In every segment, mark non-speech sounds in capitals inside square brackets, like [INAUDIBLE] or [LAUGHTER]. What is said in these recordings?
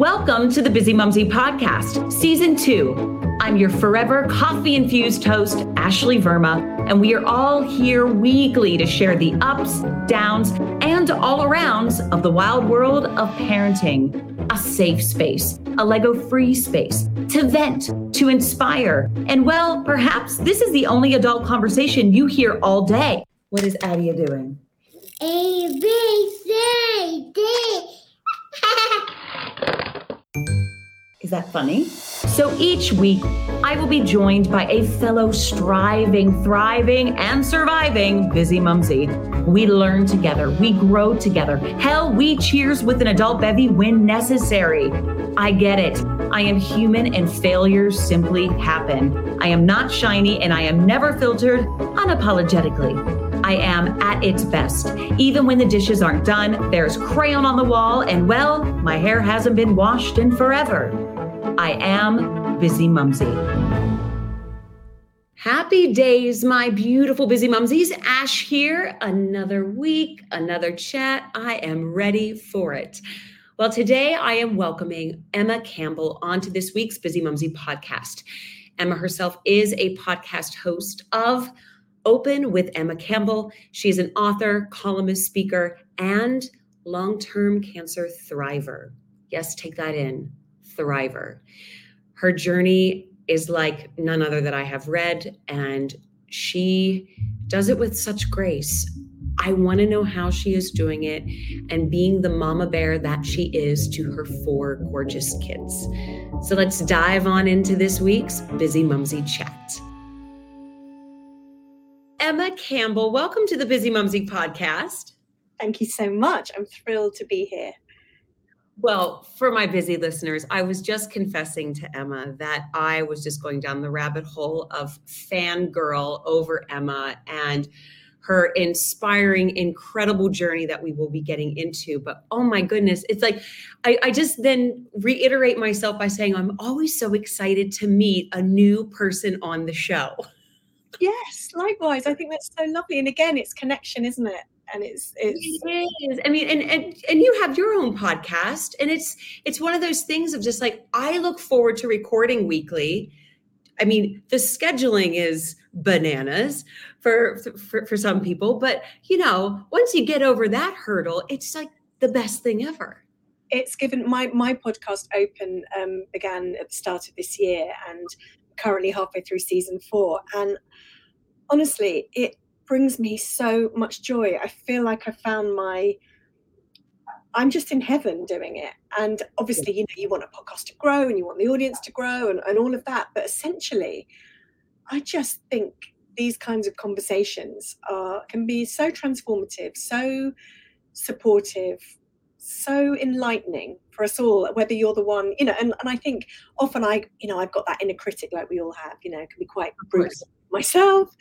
Welcome to the Bizzimumzi Podcast, Season 2. I'm your forever coffee infused host, Ashley Verma, and we are all here weekly to share the ups, downs, and all arounds of the wild world of parenting. A safe space, a Lego free space to vent, to inspire. And well, perhaps this is the only adult conversation you hear all day. What is Adia doing? A B C D. [LAUGHS] Is that funny? So each week, I will be joined by a fellow striving, thriving, and surviving busy mumsy. We learn together, we grow together. Hell, we cheers with an adult bevy when necessary. I get it. I am human and failures simply happen. I am not shiny and I am never filtered unapologetically. I am at its best. Even when the dishes aren't done, there's crayon on the wall, and well, my hair hasn't been washed in forever. I am Bizzimumzi. Happy days, my beautiful busy mumsies. Ash here. Another week, another chat. I am ready for it. Well, today I am welcoming Emma Campbell onto this week's Bizzimumzi podcast. Emma herself is a podcast host of Open with Emma Campbell. She is an author, columnist, speaker, and long term cancer thriver. Yes, take that in thriver. Her journey is like none other that I have read, and she does it with such grace. I want to know how she is doing it and being the mama bear that she is to her four gorgeous kids. So let's dive on into this week's Bizzimumzi Chat. Emma Campbell, welcome to the Bizzimumzi podcast. Thank you so much. I'm thrilled to be here. Well, for my busy listeners, I was just confessing to Emma that I was just going down the rabbit hole of fangirl over Emma and her inspiring, incredible journey that we will be getting into. But oh my goodness, it's like I, I, just then reiterate myself by saying I'm always so excited to meet a new person on the show. Yes, likewise. I think that's so lovely. And again, it's connection, isn't it? And it's it's it is. I mean, and and and you have your own podcast, and it's it's one of those things of just like I look forward to recording weekly. I mean, the scheduling is bananas for for for some people, but you know, once you get over that hurdle, it's like the best thing ever. It's given my my podcast open um, began at the start of this year, and currently halfway through season four, and honestly, it brings me so much joy. I feel like I found my I'm just in heaven doing it. And obviously, you know, you want a podcast to grow and you want the audience to grow and, and all of that. But essentially, I just think these kinds of conversations are can be so transformative, so supportive, so enlightening for us all, whether you're the one, you know, and, and I think often I, you know, I've got that inner critic like we all have, you know, can be quite brutal myself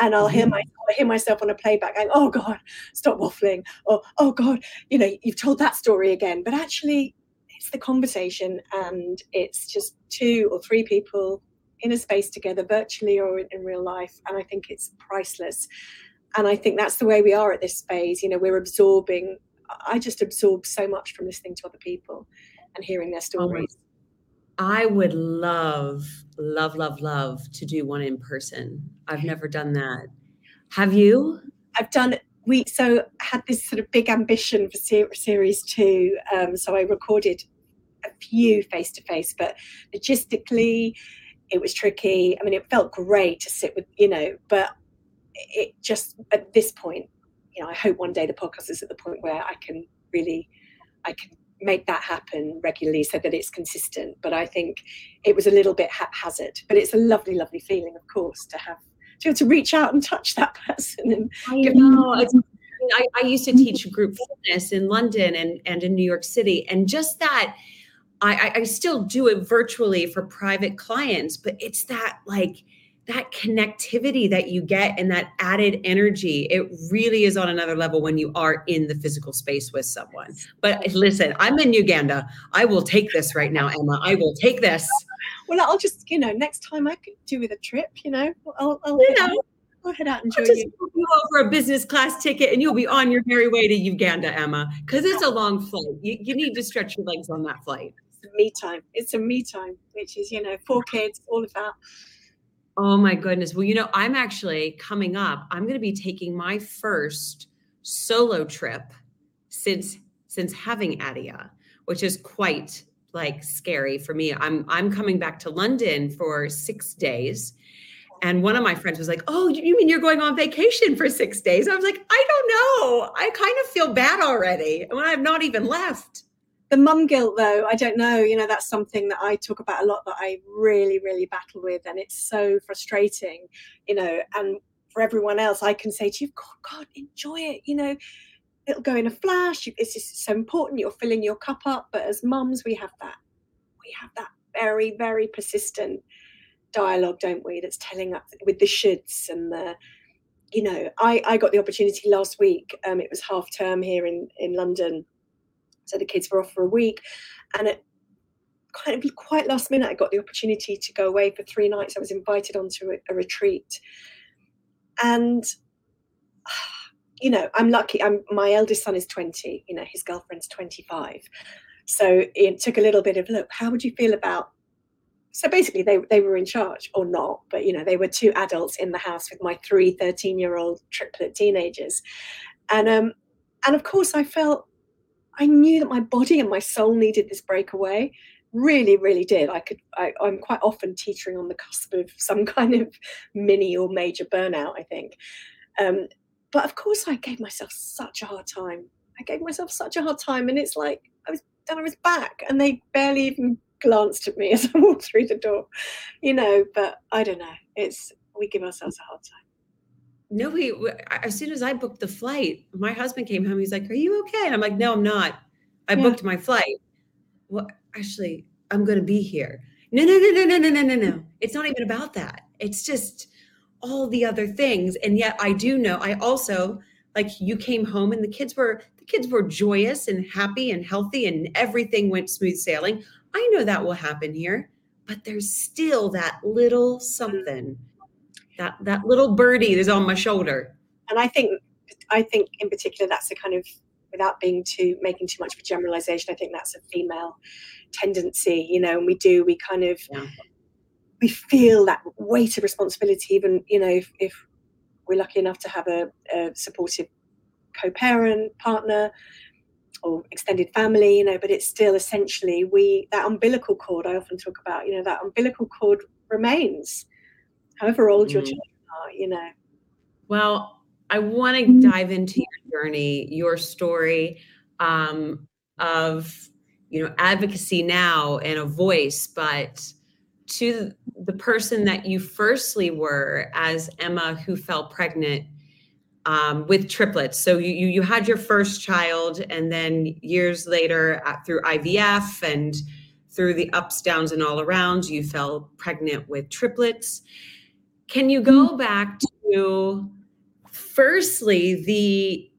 and I'll hear mm-hmm. my I'll hear myself on a playback going, oh God, stop waffling. Or oh God, you know, you've told that story again. But actually it's the conversation and it's just two or three people in a space together, virtually or in, in real life. And I think it's priceless. And I think that's the way we are at this phase. You know, we're absorbing I just absorb so much from listening to other people and hearing their stories. I would love, love, love, love to do one in person. I've never done that. Have you? I've done we so had this sort of big ambition for ser- series two. Um, so I recorded a few face to face, but logistically, it was tricky. I mean, it felt great to sit with you know, but it just at this point, you know, I hope one day the podcast is at the point where I can really, I can make that happen regularly so that it's consistent. But I think it was a little bit haphazard. But it's a lovely, lovely feeling, of course, to have to, to reach out and touch that [LAUGHS] person. And I know. I, I used to teach group fitness in London and, and in New York City, and just that. I, I still do it virtually for private clients, but it's that like that connectivity that you get and that added energy it really is on another level when you are in the physical space with someone but eh, listen i'm in uganda i will take this right now emma i will take this well i'll just you know next time i could do with a trip you know i'll, I'll you know I'll head out and join you. you over a business class ticket and you'll be on your merry way to Uganda, Emma, because it's a long flight. You, you need to stretch your legs on that flight. me time. It's a me time, which is, you know, four kids, all of that. Oh my goodness. Well, you know, I'm actually coming up. I'm going to be taking my first solo trip since since having Adia, which is quite like scary for me. I'm I'm coming back to London for 6 days. And one of my friends was like, "Oh, you mean you're going on vacation for 6 days?" I was like, "I don't know. I kind of feel bad already I've not even left." The mum guilt though i don't know you know that's something that i talk about a lot that i really really battle with and it's so frustrating you know and for everyone else i can say to you god, god enjoy it you know? It'll go in a flash it's just so important you're filling your cup up but as mums we have that we have that very very persistent dialogue don't we that's telling us with the shoulds and the you know i i got the opportunity last week um it was half term here in in london so the kids were off for a week. And it kind of quite last minute, I got the opportunity to go away for three nights. I was invited onto a, a retreat. And [SIGHS] you know, I'm lucky. I'm my eldest son is 20, you know, his girlfriend's 25. So it took a little bit of look, how would you feel about so basically they, they were in charge or not but you know they were two adults in the house with my three 13 year old triplet teenagers and um and of course i felt I knew that my body and my soul needed this breakaway. Really, really did. I could. I, I'm quite often teetering on the cusp of some [LAUGHS] kind of mini or major burnout. I think. Um, but of course, I gave myself such a hard time. I gave myself such a hard time, and it's like I was. Then I was back, and they barely even glanced at me [LAUGHS] as I walked through the door. You know, but I don't know. It's we give ourselves a hard time no, we, as soon as I booked the flight, my husband came home. He's like, Are you okay? And I'm like, No, I'm not. I yeah. booked my flight. Well, actually, I'm going to be here. No, no, no, no, no, no, no, no, no. It's not even about that. It's just all the other things. And yet I do know, I also, like, you came home and the kids were, the kids were joyous and happy and healthy and everything went smooth sailing. I know that will happen here, but there's still that little something that that little birdie is on my shoulder and i think i think in particular that's a kind of without being too making too much of a generalization i think that's a female tendency you know and we do we kind of yeah. we feel that weight of responsibility even you know if, if we're lucky enough to have a, a supportive co-parent partner or extended family you know but it's still essentially we that umbilical cord i often talk about you know that umbilical cord remains however old your mm. children are, you know. Well, I want to mm. dive into your journey, your story um, of you know advocacy now and a voice, but to the person that you firstly were as Emma, who fell pregnant um, with triplets. So you, you, you had your first child, and then years later, uh, through IVF and through the ups, downs, and all around, you fell pregnant with triplets. Can you go mm. back to firstly the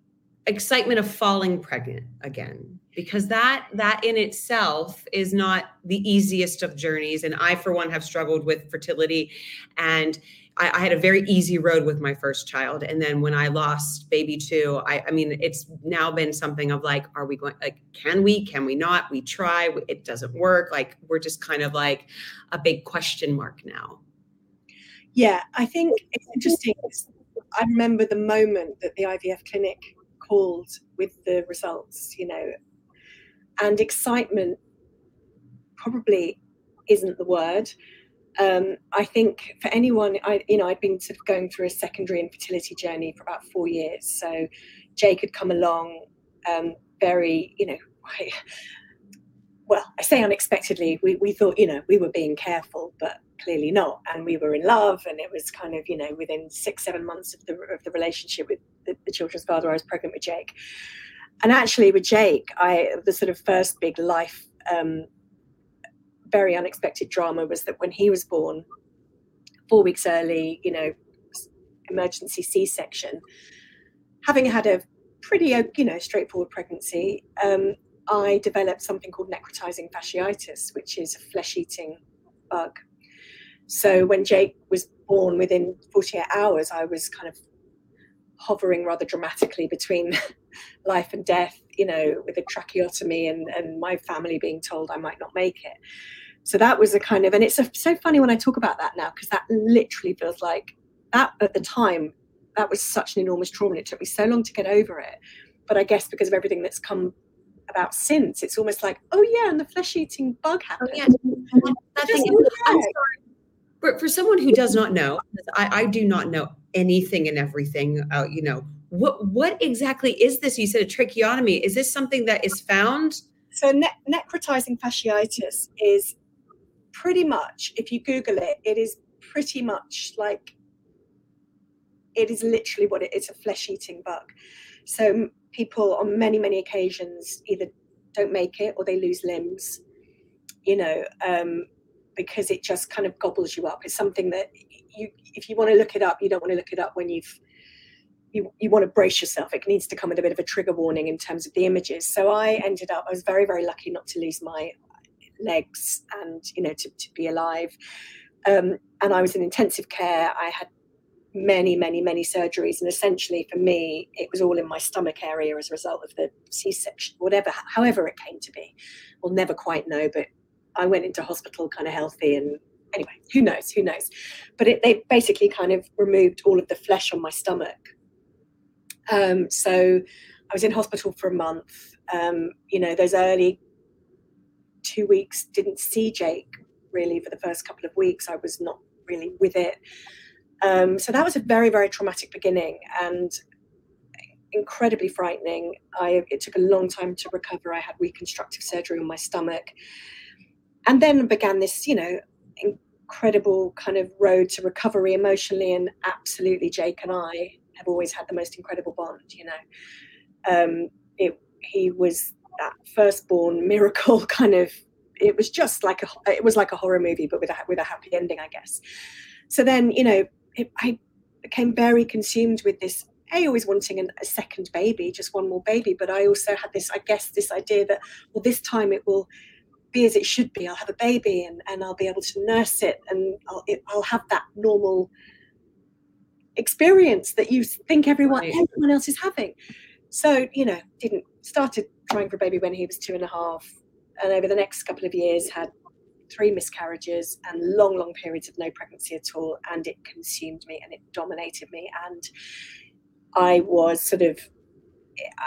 excitement of falling pregnant again? Because that that in itself is not the easiest of journeys. And I, for one, have struggled with fertility and I, I, had a very easy road with my first child. And then when I lost baby two, I, I, mean, it's now been something of like, are we going, like, can we, can we not? We try, it doesn't work. Like, we're just kind of like a big question mark now. Yeah, I think it's interesting. I remember the moment that the IVF clinic called with the results, you know, and excitement probably isn't the word. Um, I think for anyone, I you know, I'd been sort of going through a secondary infertility journey for about four years. So Jake had come along, um, very, you know, [LAUGHS] well, I say unexpectedly. We we thought, you know, we were being careful, but clearly not. And we were in love, and it was kind of, you know, within six, seven months of the, of the relationship with the, the children's father, I was pregnant with Jake. And actually, with Jake, I the sort of first big life, um, very unexpected drama was that when he was born, four weeks early, you know, emergency C-section, having had a pretty, you know, straightforward pregnancy, um, I developed something called necrotizing fasciitis, which is a flesh-eating bug so when Jake was born within 48 hours, I was kind of hovering rather dramatically between [LAUGHS] life and death, you know, with a tracheotomy and, and my family being told I might not make it. So that was a kind of, and it's a, so funny when I talk about that now, because that literally feels like that at the time, that was such an enormous trauma. And it took me so long to get over it. But I guess because of everything that's come about since, it's almost like, oh yeah, and the flesh eating bug happened. Oh, yeah. I'm sorry. For, for someone who does not know, I, I do not know anything and everything. Uh, you know, what what exactly is this? You said a tracheotomy. Is this something that is found? So ne- necrotizing fasciitis is pretty much, if you Google it, it is pretty much like it is literally what it is a flesh eating bug. So people on many, many occasions either don't make it or they lose limbs, you know, um, because it just kind of gobbles you up. It's something that you, if you want to look it up, you don't want to look it up when you've you, you want to brace yourself. It needs to come with a bit of a trigger warning in terms of the images. So I ended up, I was very, very lucky not to lose my legs and, you know, to, to be alive. Um, and I was in intensive care. I had many, many, many surgeries. And essentially for me, it was all in my stomach area as a result of the C section, whatever, however it came to be. We'll never quite know, but I went into hospital kind of healthy and anyway, who knows, who knows. But it, they basically kind of removed all of the flesh on my stomach. Um, so I was in hospital for a month. Um, you know, those early two weeks didn't see Jake really for the first couple of weeks. I was not really with it. Um, so that was a very, very traumatic beginning and incredibly frightening. I, it took a long time to recover. I had reconstructive surgery on my stomach. And then began this, you know, incredible kind of road to recovery emotionally. And absolutely, Jake and I have always had the most incredible bond, you know. Um, it, he was that firstborn miracle [LAUGHS] kind of it was just like a it was like a horror movie but with a with a happy ending i guess so then you know it, I became very consumed with this. A, always wanting an, a second baby, just one more baby. But I also had this, I guess, this idea that, well, this time it will be as it should be. I'll have a baby and, and I'll be able to nurse it and I'll, it, I'll have that normal experience that you think everyone, right. everyone else is having. So, you know, didn't started trying for a baby when he was two and a half. And over the next couple of years had three miscarriages and long, long periods of no pregnancy at all. And it consumed me and it dominated me. And I was sort of,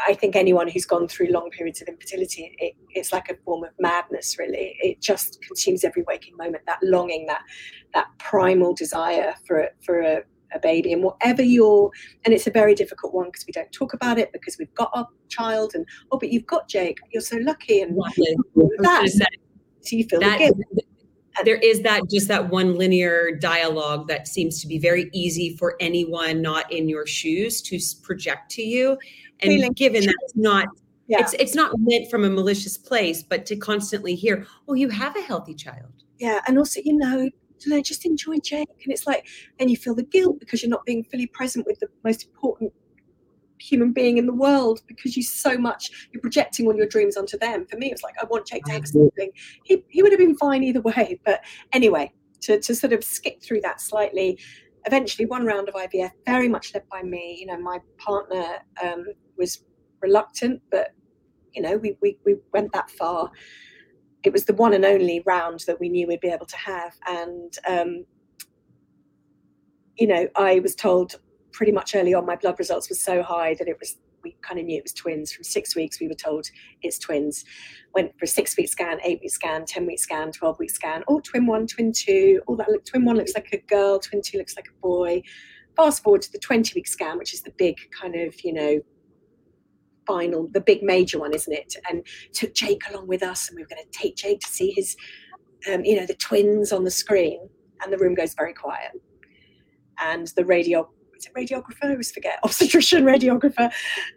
I think anyone who's gone through long periods of infertility, it, it's like a form of madness, really. It just consumes every waking moment. That longing, that that primal desire for a, for a, a baby, and whatever you're, and it's a very difficult one because we don't talk about it because we've got our child, and oh, but you've got Jake, you're so lucky, and [LAUGHS] that, so you feel that, there is that just that one linear dialogue that seems to be very easy for anyone not in your shoes to project to you and Feeling given that it's not yeah. it's it's not meant from a malicious place but to constantly hear oh you have a healthy child yeah and also you know you know, just enjoy Jake. And it's like, and you feel the guilt because you're not being fully present with the most important human being in the world because you so much you're projecting all your dreams onto them. For me, it's like I want Jake to have something. He he would have been fine either way. But anyway, to to sort of skip through that slightly. Eventually, one round of IVF, very much led by me. You know, my partner um, was reluctant, but you know, we, we we went that far. It was the one and only round that we knew we'd be able to have, and um, you know, I was told pretty much early on, my blood results were so high that it was we kind of knew it was twins. From six weeks, we were told it's twins. Went for a six week scan, eight week scan, 10 week scan, 12 week scan. Oh, twin one, twin two. All that look, twin one looks like a girl, twin two looks like a boy. Fast forward to the 20 week scan, which is the big kind of, you know, final, the big major one, isn't it? And took Jake along with us, and we were going to take Jake to see his, um, you know, the twins on the screen. And the room goes very quiet. And the radio was it radiographer? I always forget, [LAUGHS] obstetrician, radiographer,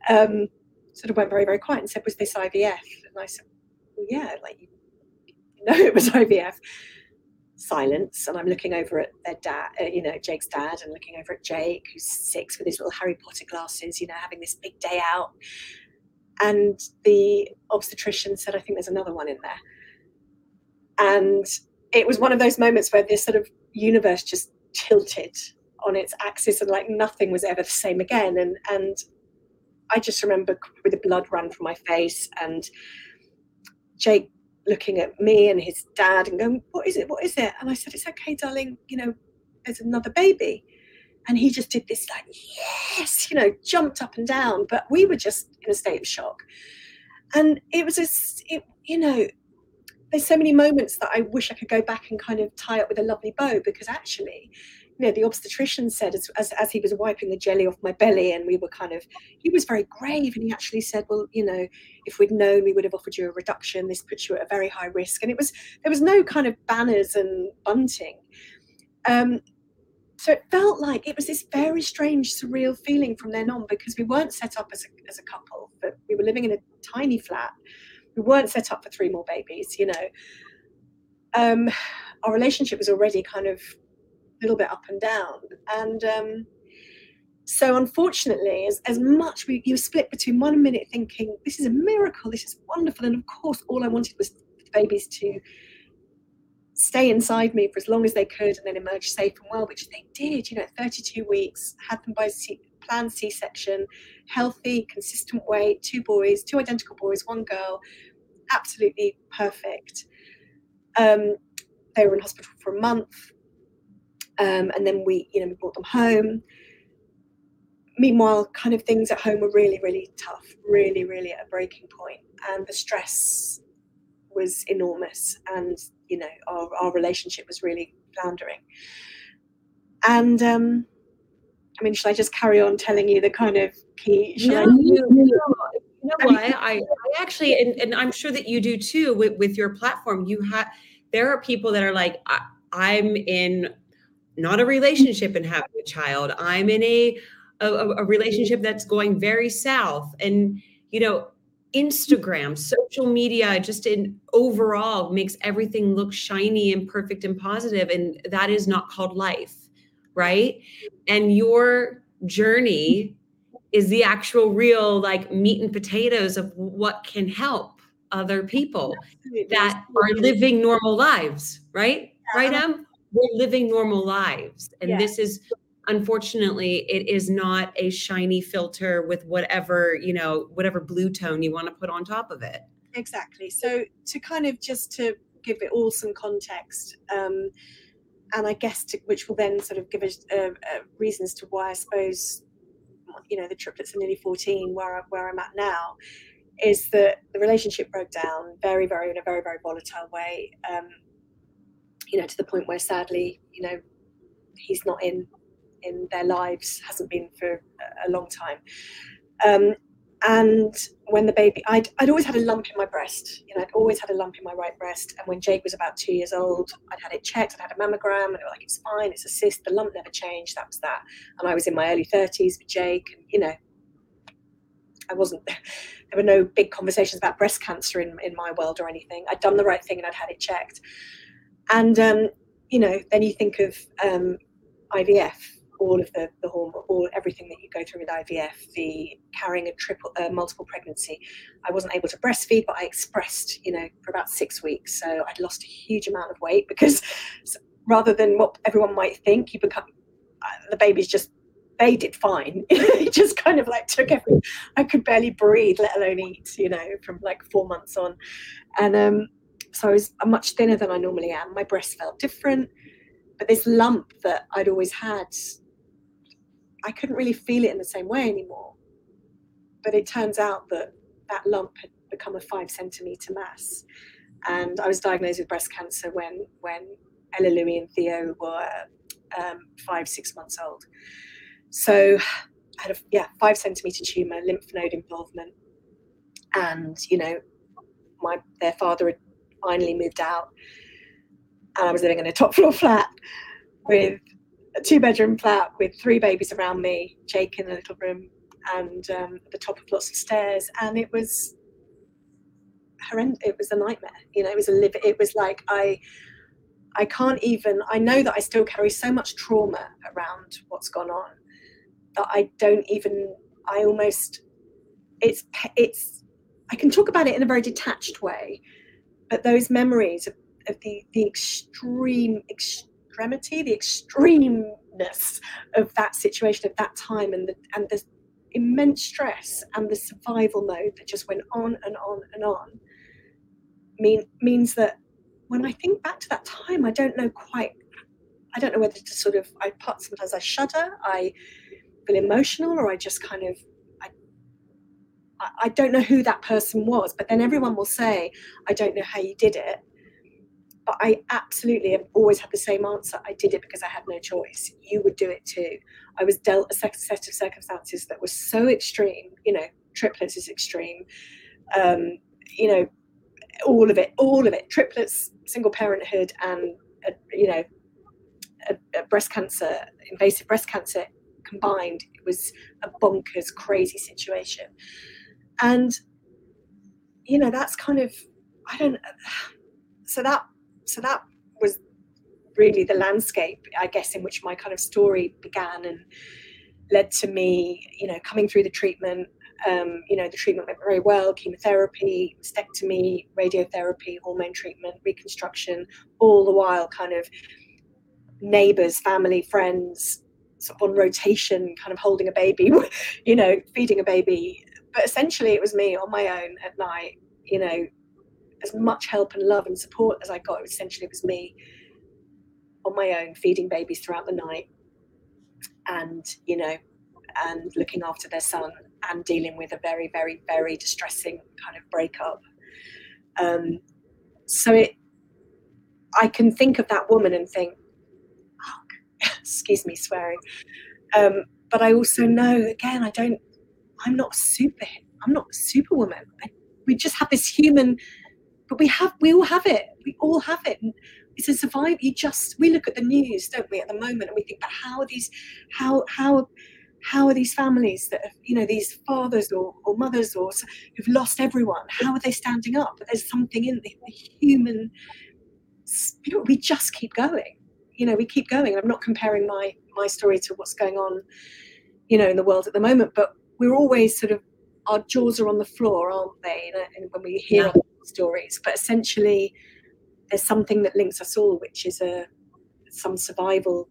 um, sort of went very, very quiet and said, Was this IVF? And I said, Well, yeah, like, you know, [LAUGHS] it was IVF. Silence, and I'm looking over at their dad, uh, you know, Jake's dad, and looking over at Jake, who's six with his little Harry Potter glasses, you know, having this big day out. And the obstetrician said, I think there's another one in there. And it was one of those moments where this sort of universe just tilted on its axis and like nothing was ever the same again and and I just remember with the blood run from my face and Jake looking at me and his dad and going, What is it? What is it? And I said, It's okay, darling, you know, there's another baby. And he just did this, like, yes, you know, jumped up and down. But we were just in a state of shock. And it was a, it, you know, there's so many moments that I wish I could go back and kind of tie up with a lovely bow because actually, know, the obstetrician said as, as, as, he was wiping the jelly off my belly, and we were kind of, he was very grave, and he actually said, well, you know, if we'd known, we would have offered you a reduction. This puts you at a very high risk, and it was there was no kind of banners and bunting. Um, so it felt like it was this very strange, surreal feeling from then on because we weren't set up as a, as a couple, but we were living in a tiny flat. We weren't set up for three more babies, you know. Um, our relationship was already kind of little bit up and down. And um, so, unfortunately, as, as much we, you split between one minute thinking, this is a miracle, this is wonderful. And of course, all I wanted was babies to stay inside me for as long as they could and then emerge safe and well, which they did, you know, 32 weeks, had them by C- planned C section, healthy, consistent weight, two boys, two identical boys, one girl, absolutely perfect. Um, they were in hospital for a month um, and then we, you know, we brought them home. Meanwhile, kind of things at home were really, really tough, really, really at a breaking point, and the stress was enormous, and you know, our, our relationship was really floundering. And um, I mean, should I just carry on telling you the kind of key? Should no, I- you, you know what? I, I actually, and, and, I'm sure that you do too with, with your platform. You have, there are people that are like, I, I'm in not a relationship and having a child. I'm in a, a, a relationship that's going very south. And, you know, Instagram, social media, just in overall makes everything look shiny and perfect and positive, And that is not called life, right? And your journey is the actual real like meat and potatoes of what can help other people that are living normal lives, right? Right, Em? We're living normal lives. And yeah. this is unfortunately it is not a shiny filter with whatever you know whatever blue tone you want to put on top of it. Exactly. So to kind of just to give it all some context um, and i guess to, which will then sort of give us uh, uh, reasons to why i suppose you know the triplets are nearly 14 where, where i'm at now is that the relationship broke down very very in a very very volatile way. Um, you know, to the point where sadly, you know, he's not in in their lives, hasn't been for a long time. Um, and when the baby, I'd, I'd always had a lump in my breast. You know, I'd always had a lump in my right breast. And when Jake was about two years old, I'd had it checked. I'd had a mammogram, and they were like, "It's fine. It's a cyst. The lump never changed. That was that." And I was in my early thirties with Jake, and you know, I wasn't. [LAUGHS] There were no big conversations about breast cancer in in my world or anything. I'd done the right thing, and I'd had it checked. And um, you know, then you think of um, IVF, all of the the hormone, all everything that you go through with IVF, the carrying a triple, uh, multiple pregnancy. I wasn't able to breastfeed, but I expressed, you know, for about six weeks. So I'd lost a huge amount of weight because rather than what everyone might think, you become uh, the baby's just they did fine. [LAUGHS] it just kind of like took every. I could barely breathe, let alone eat. You know, from like four months on, and um, so I was much thinner than I normally am. My breast felt different, but this lump that I'd always had, I couldn't really feel it in the same way anymore. But it turns out that that lump had become a five centimeter mass, and I was diagnosed with breast cancer when when Ella Louie and Theo were um, five six months old. So I had a yeah five centimeter tumor, lymph node involvement, and you know my their father had finally moved out. And I was living in a top floor flat with a two bedroom flat with three babies around me, Jake in a little room, and um, at the top of lots of stairs. And it was horrendous. It was a nightmare. You know, it was a live. It was like I, I can't even. I know that I still carry so much trauma around what's gone on that I don't even. I almost. It's it's. I can talk about it in a very detached way, but those memories of, of the, the extreme extremity, the extremeness of that situation, of that time, and the, and the immense stress and the survival mode that just went on and on and on mean means that when I think back to that time, I don't know quite. I don't know whether to sort of. I part sometimes I shudder. I feel emotional, or I just kind of. I, don't know who that person was, but then everyone will say, "I don't know how you did it," but I absolutely have always had the same answer. I did it because I had no choice. You would do it too. I was dealt a set of circumstances that were so extreme. You know, triplets is extreme. Um, you know, all of it, all of it, triplets, single parenthood, and uh, you know, breast cancer, invasive breast cancer combined. It was a bonkers, crazy situation, and you know, that's kind of, I don't. So that, so that was really the landscape, I guess, in which my kind of story began and led to me, you know, coming through the treatment, um, you know, the treatment went very well chemotherapy, mastectomy, radiotherapy, hormone treatment, reconstruction, all the while kind of neighbors, family, friends, sort of on rotation, kind of holding a baby, [LAUGHS] you know, feeding a baby. But essentially, it was me on my own at night, you know, as much help and love and support as I got. Essentially, it was me on my own feeding babies throughout the night and, you know, and looking after their son and dealing with a very, very, very distressing kind of breakup. Um, so it, I can think of that woman and think, oh, [LAUGHS] excuse me, swearing. Um, but I also know, again, I don't, I'm not super, I'm not superwoman. I, we just have this human, but we have, we all have it. We all have it. It's a survival. You just, we look at the news, don't we, at the moment, and we think, but how are these, how, how, how are these families that have, you know, these fathers or, or mothers or who've lost everyone, how are they standing up? But there's something in the, the human, know, we just keep going. You know, we keep going. I'm not comparing my my story to what's going on, you know, in the world at the moment, but we're always sort of our jaws are on the floor, aren't they? And when we hear yeah. stories, but essentially, there's something that links us all, which is a some survival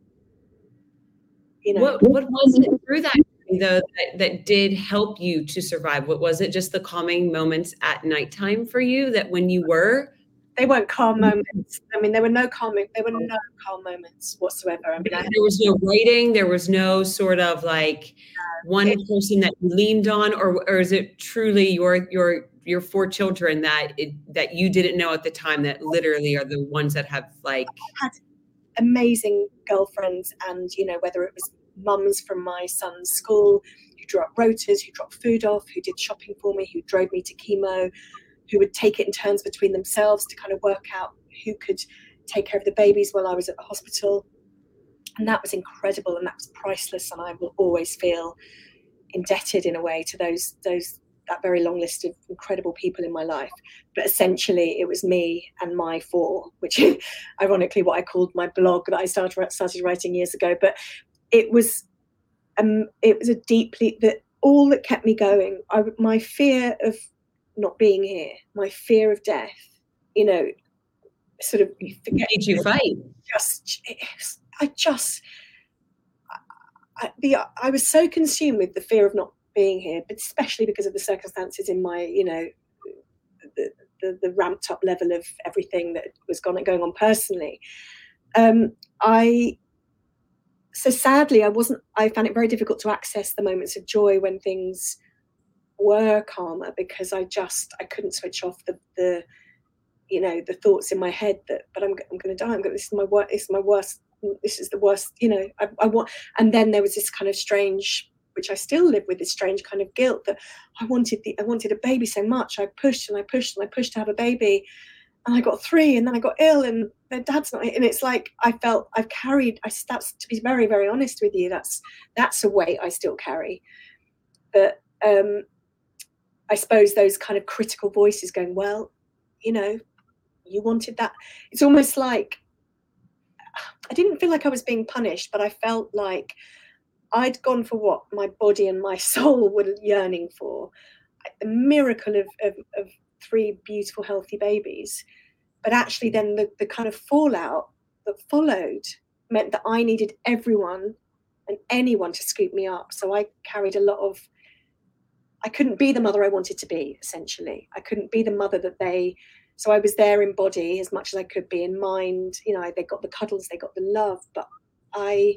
you know what, what was it through that though that, that did help you to survive what was it just the calming moments at nighttime for you that when you were they weren't calm mm-hmm. moments. I mean, there were no calm. There were no calm moments whatsoever. I mean, there was no waiting. There was no sort of like one it, person that you leaned on, or or is it truly your your your four children that it, that you didn't know at the time that literally are the ones that have like had amazing girlfriends, and you know whether it was mums from my son's school who drew up rotas, who dropped food off, who did shopping for me, who drove me to chemo, who would take it in turns between themselves to kind of work out who could take care of the babies while I was at the hospital. And that was incredible and that was priceless. And I will always feel indebted in a way to those those that very long list of incredible people in my life. But essentially, it was me and my four, which is [LAUGHS] ironically what I called my blog that I started started writing years ago. But it was um, it was a deeply that all that kept me going. I, my fear of not being here, my fear of death, you know, sort of forget. Made you fight? Just, I just, I, the, I was so consumed with the fear of not being here, but especially because of the circumstances in my, you know, the, the, the ramped up level of everything that was going going on personally. Um, I so sadly, I wasn't. I found it very difficult to access the moments of joy when things were calmer because I just I couldn't switch off the the you know the thoughts in my head that but I'm I'm going to die. I'm going. This is my worst. This is my worst. This is the worst. You know. I, I want. And then there was this kind of strange which I still live with this strange kind of guilt that I wanted the I wanted a baby so much. I pushed and I pushed and I pushed to have a baby, and I got three, and then I got ill, and their dad's not. And it's like I felt I've carried. I that's to be very very honest with you. That's that's a weight I still carry. But um, I suppose those kind of critical voices going, well, you know, you wanted that. It's almost like I didn't feel like I was being punished, but I felt like I'd gone for what my body and my [LAUGHS] soul were yearning for. The miracle of, of, of three beautiful, healthy babies. But actually, then the, the kind of fallout that followed meant that I needed everyone and anyone to scoop me up. So I carried a lot of I couldn't be the mother I wanted to be, essentially. I couldn't be the mother that they, so I was there in body as much as I could be in mind. You know, they got the cuddles, they got the love, but I,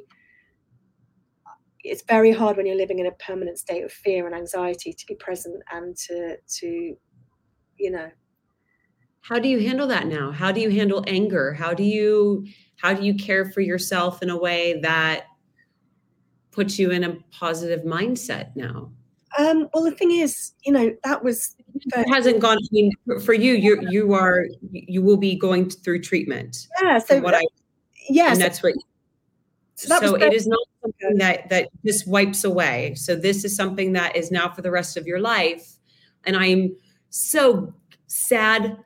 it's very hard when you're living in a permanent state of fear and anxiety to be present and to, to, you know. How do you handle that now? How do you handle anger? How do you, how do you care for yourself in a way that puts you in a positive mindset now? Um, well, the thing is, you know, that was it hasn't gone. I mean, for you, you you are you will be going through treatment. Yeah. So what I yes, and that's what. So, so it is not something that that just wipes away. So this is something that is now for the rest of your life, and I'm so sad.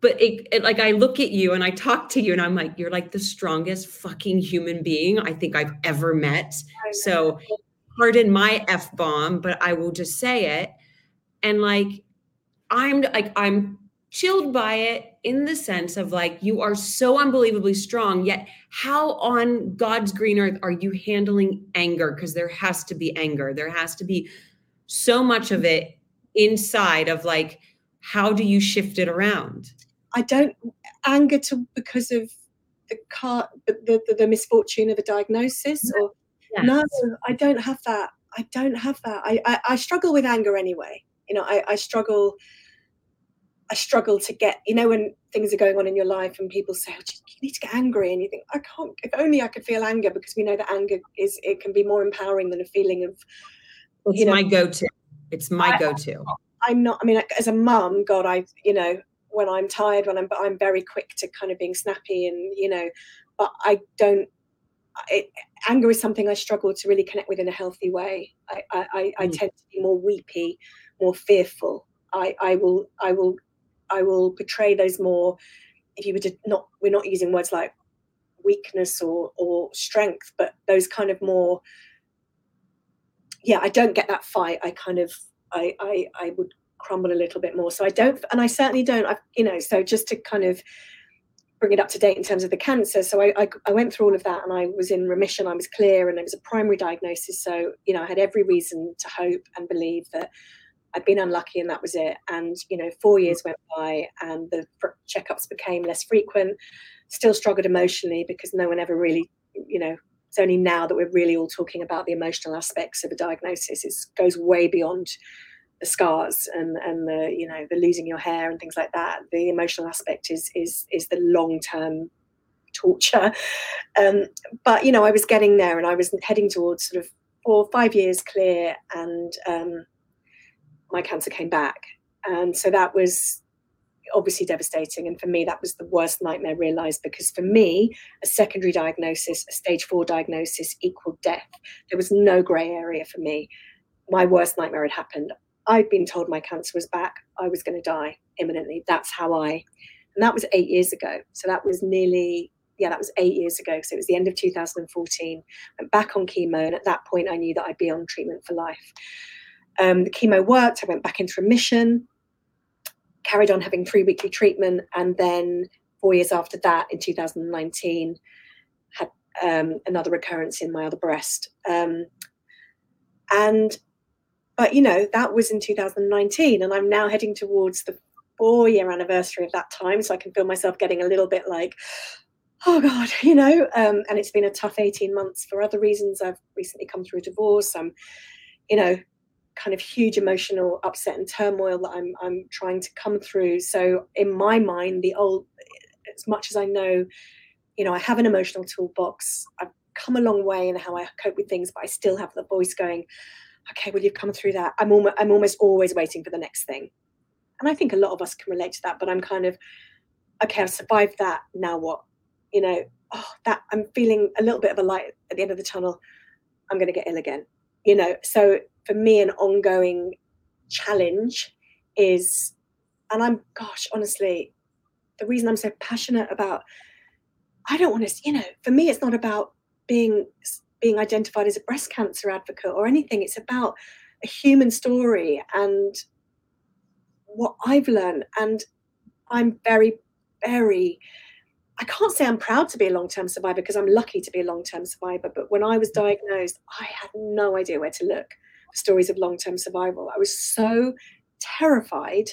But it, it, like I look at you and I talk to you and I'm like, you're like the strongest fucking human being I think I've ever met. So pardon my f bomb, but I will just say it. And like, I'm like, I'm chilled by it in the sense of like, you are so unbelievably strong. Yet, how on God's green earth are you handling anger? Because there has to be anger. There has to be so much of it inside of like, how do you shift it around? I don't anger to because of the car, the, the, the misfortune of a diagnosis or Yes. No, I don't have that. I don't have that. I, I, I struggle with anger anyway. You know, I, I struggle. I struggle to get, you know, when things are going on in your life and people say, oh, you need to get angry. And you think, I can't, if only I could feel anger because we know that anger is, it can be more empowering than a feeling of, it's you know, my go to. It's my go to. I'm not, I mean, as a mum, God, I, you know, when I'm tired, when I'm, but I'm very quick to kind of being snappy and, you know, but I don't it, anger is something I struggle to really connect with in a healthy way. I, I, I mm. tend to be more weepy, more fearful. I, I will I will I will portray those more. If you were to not, we're not using words like weakness or or strength, but those kind of more. Yeah, I don't get that fight. I kind of I I, I would crumble a little bit more. So I don't, and I certainly don't. I you know so just to kind of bring it up to date in terms of the cancer. So I, I, I, went through all of that and I was in remission. I was clear and it was a primary diagnosis. So, you know, I had every reason to hope and believe that I'd been unlucky and that was it. And, you know, four mm. years went by and the checkups became less frequent. Still struggled emotionally because no one ever really, you know, it's only now that we're really all talking about the emotional aspects of a diagnosis. It goes way beyond the scars and and the you know the losing your hair and things like that the emotional aspect is is is the long term torture. Um, but you know i was getting there and i was heading towards sort of four five years clear and um, my cancer came back. And so that was obviously devastating. And for me that was the worst nightmare realized because for me a secondary diagnosis a stage four diagnosis equaled death. There was no gray area for me. My worst nightmare had happened I'd been told my cancer was back. I was going to die imminently. That's how I, and that was eight years ago. So that was nearly, yeah, that was eight years ago. So it was the end of 2014. Went back on chemo, and at that point, I knew that I'd be on treatment for life. Um, the chemo worked. I went back into remission, carried on having three weekly treatment, and then four years after that, in 2019, had um, another recurrence in my other breast. Um, and but you know that was in 2019 and i'm now heading towards the four year anniversary of that time so i can feel myself getting a little bit like oh god [LAUGHS] you know? Um, and it's been a tough 18 months for other reasons. I've recently come through a divorce. I'm you know kind of huge emotional upset and turmoil that i'm i'm trying to come through. So in my mind the old as much as i know you know i have an emotional toolbox. I've come a long way in how i cope with things but i still have the voice going okay, well, you've come through that. I'm almost, I'm almost always waiting for the next thing. And I think a lot of us can relate to that, but I'm kind of, okay, I've survived that. Now what? You know, oh, that I'm feeling a little bit of a light at the end of the tunnel. I'm going to get ill again. You know, so for me, an ongoing challenge is, and I'm, gosh, honestly, the reason I'm so passionate about, I don't want to, you know, for me, it's not about being being identified as a breast cancer advocate or anything. It's about a human story and what I've learned. And I'm very, very, I can't say I'm proud to be a long term survivor because I'm lucky to be a long term survivor. But when I was mm. diagnosed, I had no idea where to look for stories of long-term survival. I was so terrified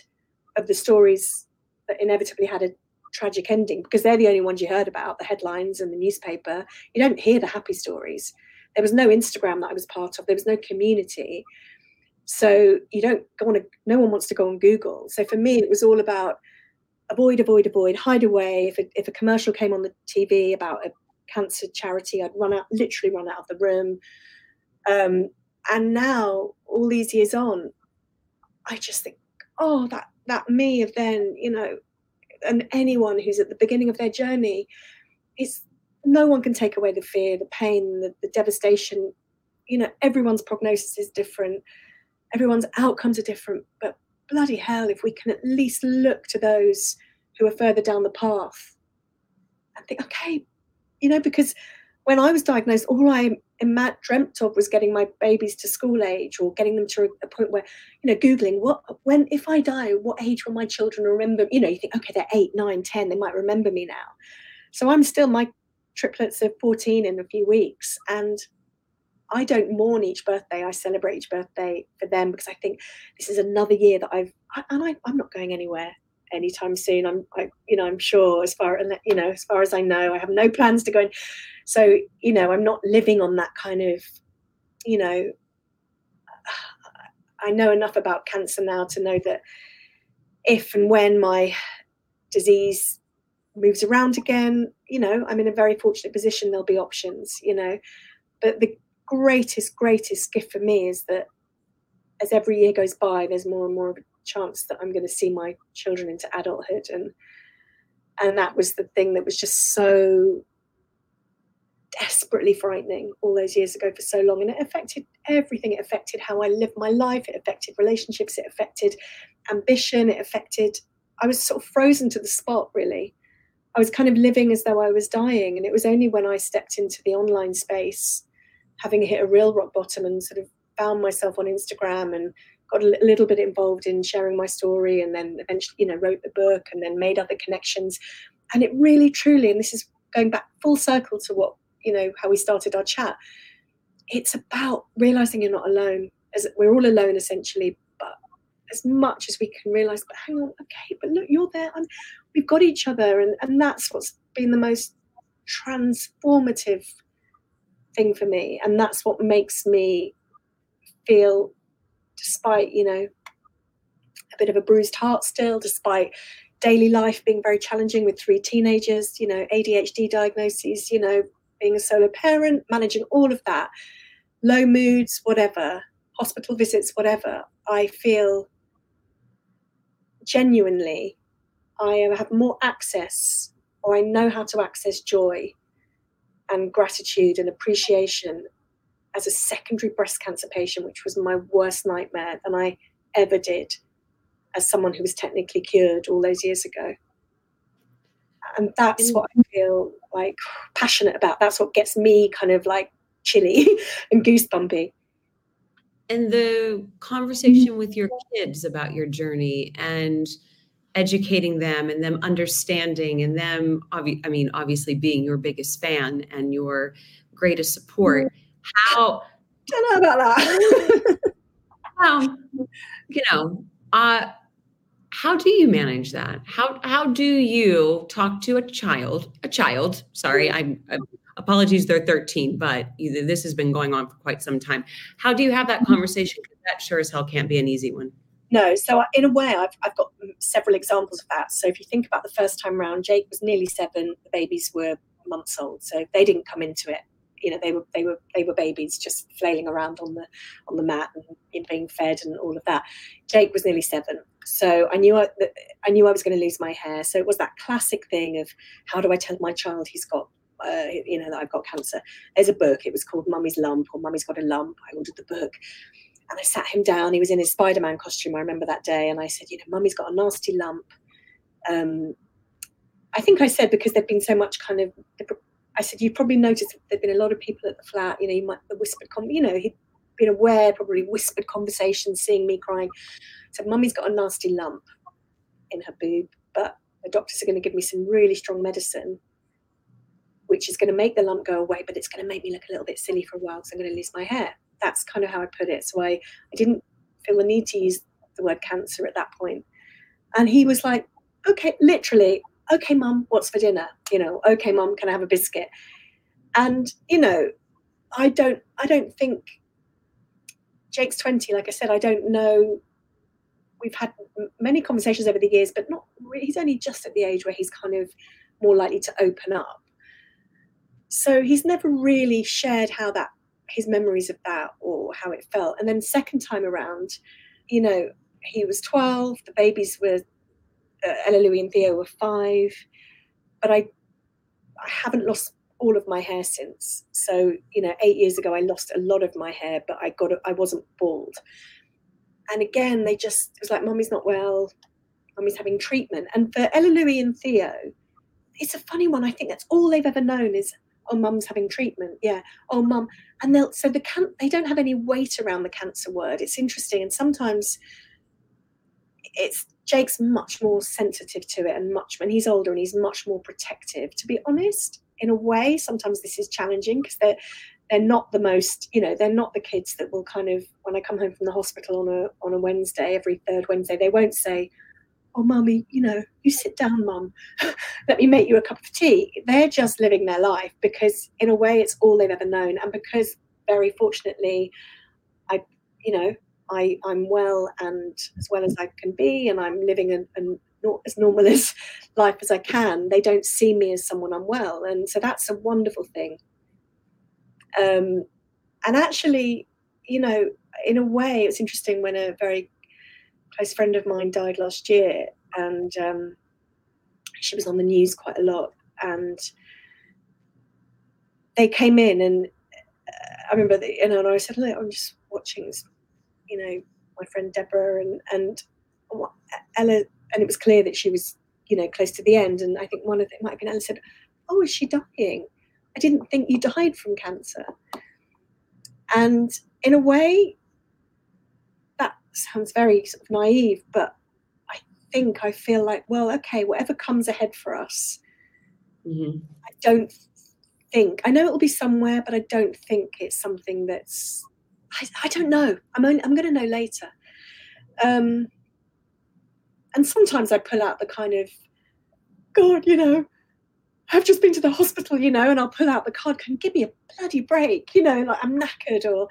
of the stories that inevitably had a tragic ending because they're the only ones you heard about, the headlines and the newspaper. You don't hear the happy stories. There was no Instagram that I was part of. There was no community. So you don't go on a, no one wants to go on Google. So for me, it was all about avoid, avoid, avoid, hide away. If a, if a commercial came on the TV about a cancer charity, I'd run out, literally run out of the room. Um, and now, all these years on, I just think, oh, that that me of then, you know, and anyone who's at the beginning of their journey, is no one can take away the fear, the pain, the, the devastation. You know, everyone's prognosis is different, everyone's outcomes are different, but bloody hell, if we can at least look to those who are further down the path and think, okay, you know, because when I was diagnosed, all I dreamt of was getting my babies to school age or getting them to a point where, you know, Googling what, when, if I die, what age will my children remember? You know, you think, okay, they're eight, nine, 10, they might remember me now. So I'm still, my triplets are 14 in a few weeks. And I don't mourn each birthday. I celebrate each birthday for them because I think this is another year that I've, and I, I'm not going anywhere anytime soon. I'm, I, you know, I'm sure as far, and you know, as far as I know, I have no plans to go. In. So, you know, I'm not living on that kind of, you know, [SIGHS] I know enough about cancer now to know that if and when my disease moves around again, you know, I'm in a very fortunate position. There'll be options, you know, but the greatest, greatest gift for me is that as every year goes by, there's more and more chance that I'm going to see my children into adulthood, and and that was the thing that was just so desperately frightening all those years ago for so long, and it affected everything. It affected how I lived my life. It affected relationships. It affected ambition. It affected. I was sort of frozen to the spot, really. I was kind of living as though I was dying, and it was only when I stepped into the online space, having hit a real rock bottom, and sort of found myself on Instagram and got a little bit involved in sharing my story and then eventually you know wrote the book and then made other connections. And it really truly and this is going back full circle to what you know how we started our chat it's about realizing you're not alone as we're all alone essentially but as much as we can realize but hang on okay but look you're there and we've got each other and and that's what's been the most transformative thing for me. And that's what makes me feel despite you know a bit of a bruised heart still despite daily life being very challenging with three teenagers you know adhd diagnoses you know being a solo parent managing all of that low moods whatever hospital visits whatever i feel genuinely i have more access or i know how to access joy and gratitude and appreciation as a secondary breast cancer patient, which was my worst nightmare than I ever did as someone who was technically cured all those years ago. And that's what I feel like passionate about. That's what gets me kind of like chilly [LAUGHS] and goosebumpy. And the conversation with your kids about your journey and educating them and them understanding and them, obvi- I mean, obviously being your biggest fan and your greatest support. Mm-hmm how don't know about that. well, you know, uh, how do you manage that? How how do you talk to a child? A child, sorry, I'm, I'm apologies, they're 13, but either this has been going on for quite some time. How do you have that conversation? Because that sure as hell can't be an easy one. No, so in a way, I've, I've got several examples of that. So if you think about the first time round, Jake was nearly seven, the babies were months old, so they didn't come into it you know they were they were they were babies just flailing around on the on the mat and being fed and all of that. Jake was nearly seven, so I knew I, I knew I was going to lose my hair. So it was that classic thing of how do I tell my child he's got uh, you know that I've got cancer. There's a book. It was called Mummy's Lump or Mummy's Got a Lump. I ordered the book. And I sat him down. He was in his Spider-Man costume. I remember that day, and I said, "You know, Mummy's got a nasty lump." Um, I think I said because there'd been so much kind of I said, you've probably noticed there've been a lot of people at the flat. You know, you might the whispered, com- you know, he'd been aware, probably whispered conversations, seeing me crying. said, Mummy's got a nasty lump in her boob, but the doctors are going to give me some really strong medicine, which is going to make the lump go away, but it's going to make me look a little bit silly for a while because I'm going to lose my hair. that's kind of how I put it. So I, I didn't feel the need to use the word cancer at that point. And he was like, okay, literally, okay, mum, what's for dinner? You know, okay, mum, can I have a biscuit? And, you know, I don't, I don't think Jake's 20, like I said, I don't know. We've had many conversations over the years, but not, he's only just at the age where he's kind of more likely to open up. So he's never really shared how that, his memories of that or how it felt. And then second time around, you know, he was 12, the babies were, uh, Ella Louie and Theo were five, but I, I haven't lost all of my hair since. So, you know, eight years ago, I lost a lot of my hair, but I got, I wasn't bald. And again, they just, it was like, mommy's not well, mommy's having treatment. And for Ella Louie and Theo, it's a funny one. I think that's all they've ever known is, oh, mum's having treatment. Yeah. Oh, mum. And they'll, so the can, they don't have any weight around the cancer word. It's interesting. And sometimes it's Jake's much more sensitive to it and much when he's older and he's much more protective. To be honest, in a way, sometimes this is challenging because they're they're not the most, you know, they're not the kids that will kind of when I come home from the hospital on a on a Wednesday, every third Wednesday, they won't say, Oh mummy, you know, you sit down, mum. [LAUGHS] Let me make you a cup of tea. They're just living their life because in a way it's all they've ever known. And because very fortunately I you know, I, I'm well and as well as I can be, and I'm living an, an as normal as [LAUGHS] life as I can. They don't see me as someone unwell, and so that's a wonderful thing. Um, and actually, you know, in a way, it's interesting when a very close friend of mine died last year, and um, she was on the news quite a lot, and they came in and. Uh, I remember, the, you know, and I said, "Look, I'm just watching this you know, my friend Deborah and and Ella, and it was clear that she was, you know, close to the end. And I think one of them might have been Ella said, "Oh, is she dying? I didn't think you died from cancer." And in a way, that sounds very sort of naive, but I think I feel like, well, okay, whatever comes ahead for us, mm-hmm. I don't think I know it will be somewhere, but I don't think it's something that's I, I don't know. I'm only, I'm going to know later. Um, and sometimes I pull out the kind of, God, you know, I've just been to the hospital, you know, and I'll pull out the card. Can give me a bloody break, you know, like I'm knackered, or.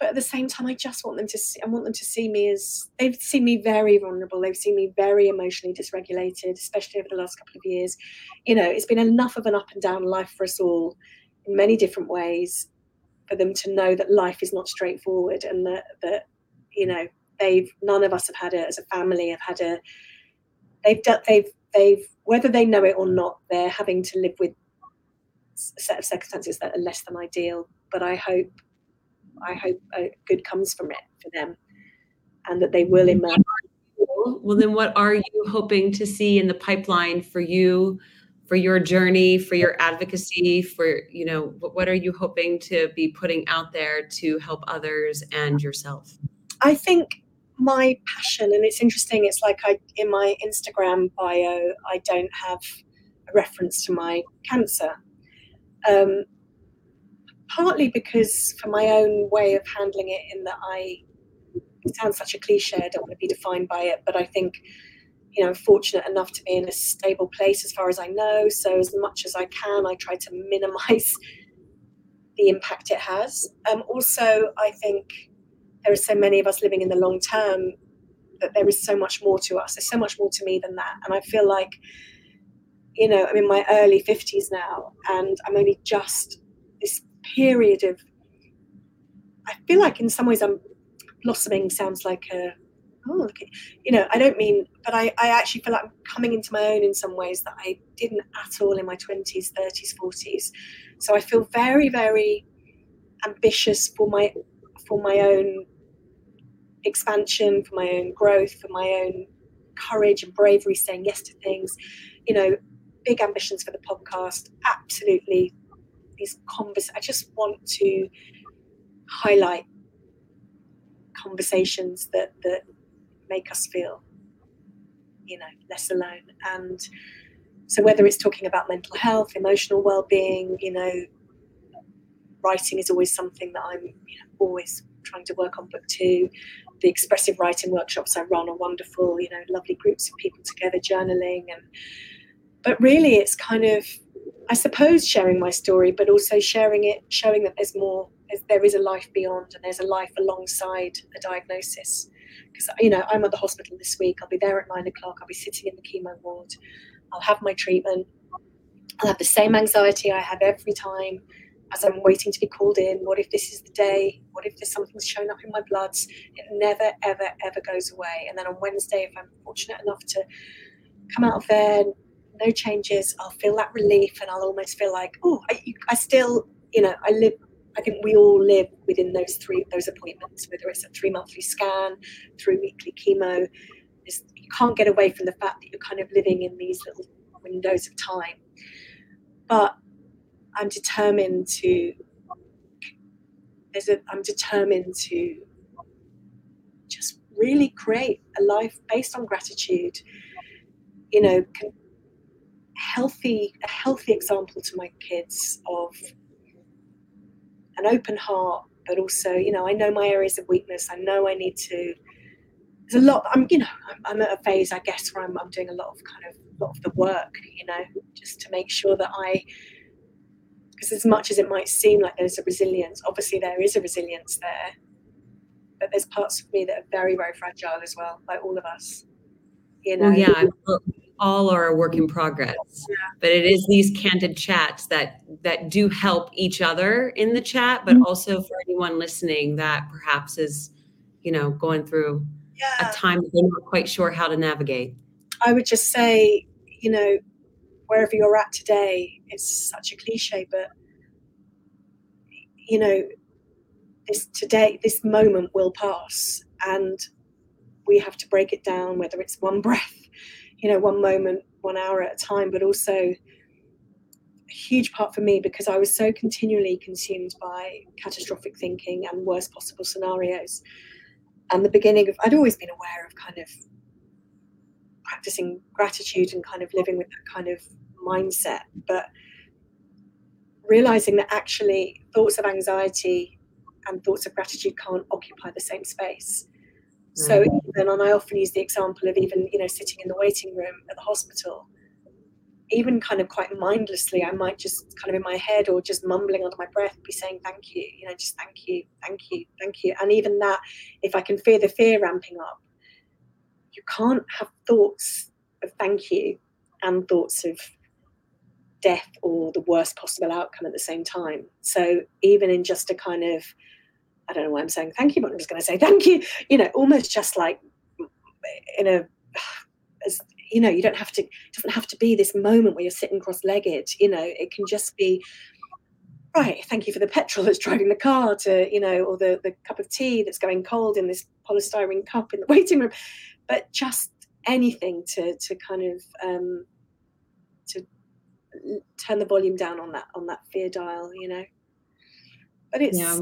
But at the same time, I just want them to see. I want them to see me as they've seen me very vulnerable. They've seen me very emotionally dysregulated, especially over the last couple of years. You know, it's been enough of an up and down life for us all in many different ways for them to know that life is not straightforward and that that you know they've none of us have had it as a family have had a they've done they've they've whether they know it or not they're having to live with a set of circumstances that are less than ideal but i hope i hope good comes from it for them and that they will emerge. well then what are you hoping to see in the pipeline for you for your journey, for your advocacy, for, you know, what are you hoping to be putting out there to help others and yourself? I think my passion, and it's interesting, it's like I, in my Instagram bio, I don't have a reference to my cancer. Um, partly because for my own way of handling it, in that I, it sounds such a cliche, I don't want to be defined by it, but I think you know, fortunate enough to be in a stable place as far as I know. So as much as I can, I try to minimize [LAUGHS] the impact it has. Um, also, I think there are so many of us living in the long term that there is so much more to us. There's so much more to me than that. And I feel like, you know, I'm in my early 50s now, and I'm only just this period of, I feel like in some ways I'm blossoming sounds like a oh, okay. you know, I don't mean, but I, I actually feel like I'm coming into my own in some ways that I didn't at all in my 20s, 30s, 40s. So I feel very, very ambitious for my for my own expansion, for my own growth, for my own courage and bravery, saying yes to things. You know, big ambitions for the podcast. Absolutely, these convers. I just want to highlight conversations that that make us feel, you know, less alone. And so whether it's talking about mental health, emotional well-being, you know, writing is always something that I'm you know, always trying to work on. Book two, the expressive writing workshops I run are wonderful. You know, lovely groups of people together journaling, and but really, it's kind of I suppose sharing my story, but also sharing it, showing that there's more, there is a life beyond, and there's a life alongside a diagnosis. Because you know, I'm at the hospital this week. I'll be there at nine o'clock. I'll be sitting in the chemo ward. I'll have my treatment. I'll have the same anxiety I have every time as I'm waiting to be called in. What if this is the day? What if there's something's shown up in my bloods? It never, ever, ever goes away. And then on Wednesday, if I'm fortunate enough to come out of there, no changes, I'll feel that relief and I'll almost feel like, oh, I, I still, you know, I live. I think we all live within those three those appointments, whether it's a three monthly scan, through weekly chemo. you can't get away from the fact that you're kind of living in these little windows of time. But I'm determined to. There's a. I'm determined to. Just really create a life based on gratitude. You know, healthy a healthy example to my kids of an open heart but also you know i know my areas of weakness. I know i need to there's a lot i'm you know i'm, I'm at a phase i guess where I'm, I'm doing a lot of kind of a lot of the work you know just to make sure that i because as much as it might seem like there's a resilience obviously there is a resilience there but there's parts of me that are very very fragile as well like all of us you know? well, yeah all are a work in progress but it is these candid chats that that do help each other in the chat but mm-hmm. also for anyone listening that perhaps is you know going through yeah. a time they're not quite sure how to navigate i would just say you know wherever you're at today it's such a cliche but you know this today this moment will pass and we have to break it down whether it's one breath you know, one moment, one hour at a time, but also a huge part for me because I was so continually consumed by catastrophic thinking and worst possible scenarios. And the beginning of, I'd always been aware of kind of practicing gratitude and kind of living with that kind of mindset, but realizing that actually thoughts of anxiety and thoughts of gratitude can't occupy the same space. So mm. even, and I often use the example of even, you know, sitting in the waiting room at the hospital, even kind of quite mindlessly, I might just kind of in my head or just mumbling under my breath be saying, thank you, you know, just thank you, thank you, thank you. And even that, if I can feel the fear ramping up, you can't have thoughts of thank you and thoughts of death or the worst possible outcome at the same time. So even in just a kind of I don't know why I'm saying thank you, but I'm just going to say thank you. You know, almost just like in a, as you know, you don't have to. It doesn't have to be this moment where you're sitting cross-legged. You know, it can just be right. Thank you for the petrol that's driving the car to you know, or the the cup of tea that's going cold in this polystyrene cup in the [LAUGHS] waiting room. But just anything to to kind of um, to turn the volume down on that on that fear dial. You know, but it's. Yeah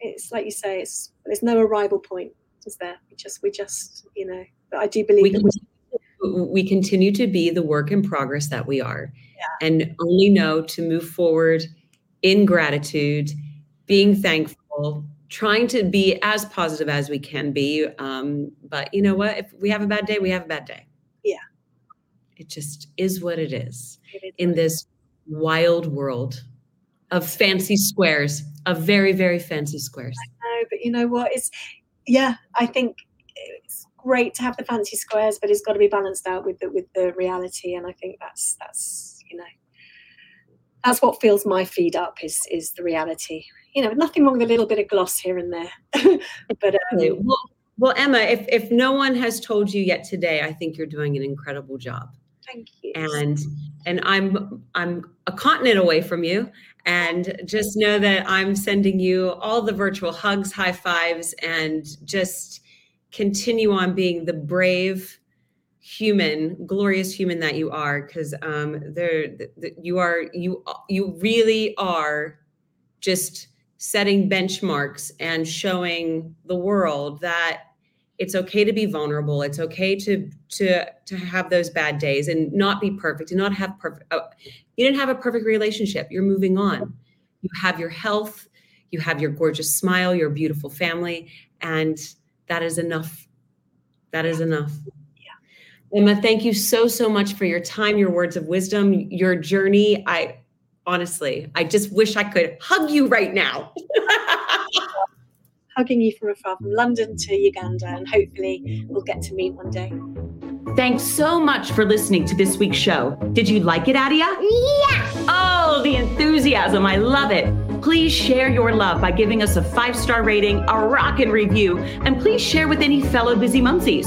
it's like you say, it's there's no arrival point, is there? We just we just you know. But I do believe we, continue, we continue to be the work in progress that we are, yeah. and only know to move forward in gratitude, being thankful, trying to be as positive as we can be. Um, but you know what? If we have a bad day, we have a bad day. Yeah. It just is what it is, it is in this wild world of fancy squares, of very, very fancy squares. I know, but you know what? It's yeah, I think it's great to have the fancy squares, but it's got to be balanced out with the with the reality. And I think that's that's you know that's what fills my feed up is is the reality. You know, nothing wrong with a little bit of gloss here and there. [LAUGHS] but um, well, well, Emma, if if no one has told you yet today, I think you're doing an incredible job. Thank you. And and I'm I'm a continent away from you, and just know that I'm sending you all the virtual hugs, high fives, and just continue on being the brave human glorious human that you are because um there the, you are you you really are just setting benchmarks and showing the world that it's okay to be vulnerable it's okay to to to have those bad days and not be perfect and not have perfect oh, uh, you didn't have a perfect relationship you're moving on you have your health, you have your gorgeous smile, your beautiful family, and that is enough. That is enough. Emma, thank you so, so much for your time, your words of wisdom, your journey. I honestly, I just wish I could hug you right now. [LAUGHS] Hugging you from afar, from London to Uganda, and hopefully we'll get to meet one day. Thanks so much for listening to this week's show. Did you like it, Adia? Yeah. Oh, the enthusiasm. I love it. Please share your love by giving us a five star rating, a rockin' review, and please share with any fellow busy mumsies.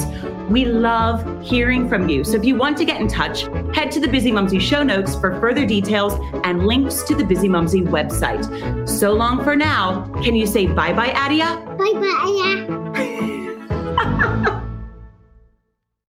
We love hearing from you. So if you want to get in touch, head to the Bizzimumzi show notes for further details and links to the Bizzimumzi website. So long for now. Can you say bye bye, Adia? Bye bye. [LAUGHS]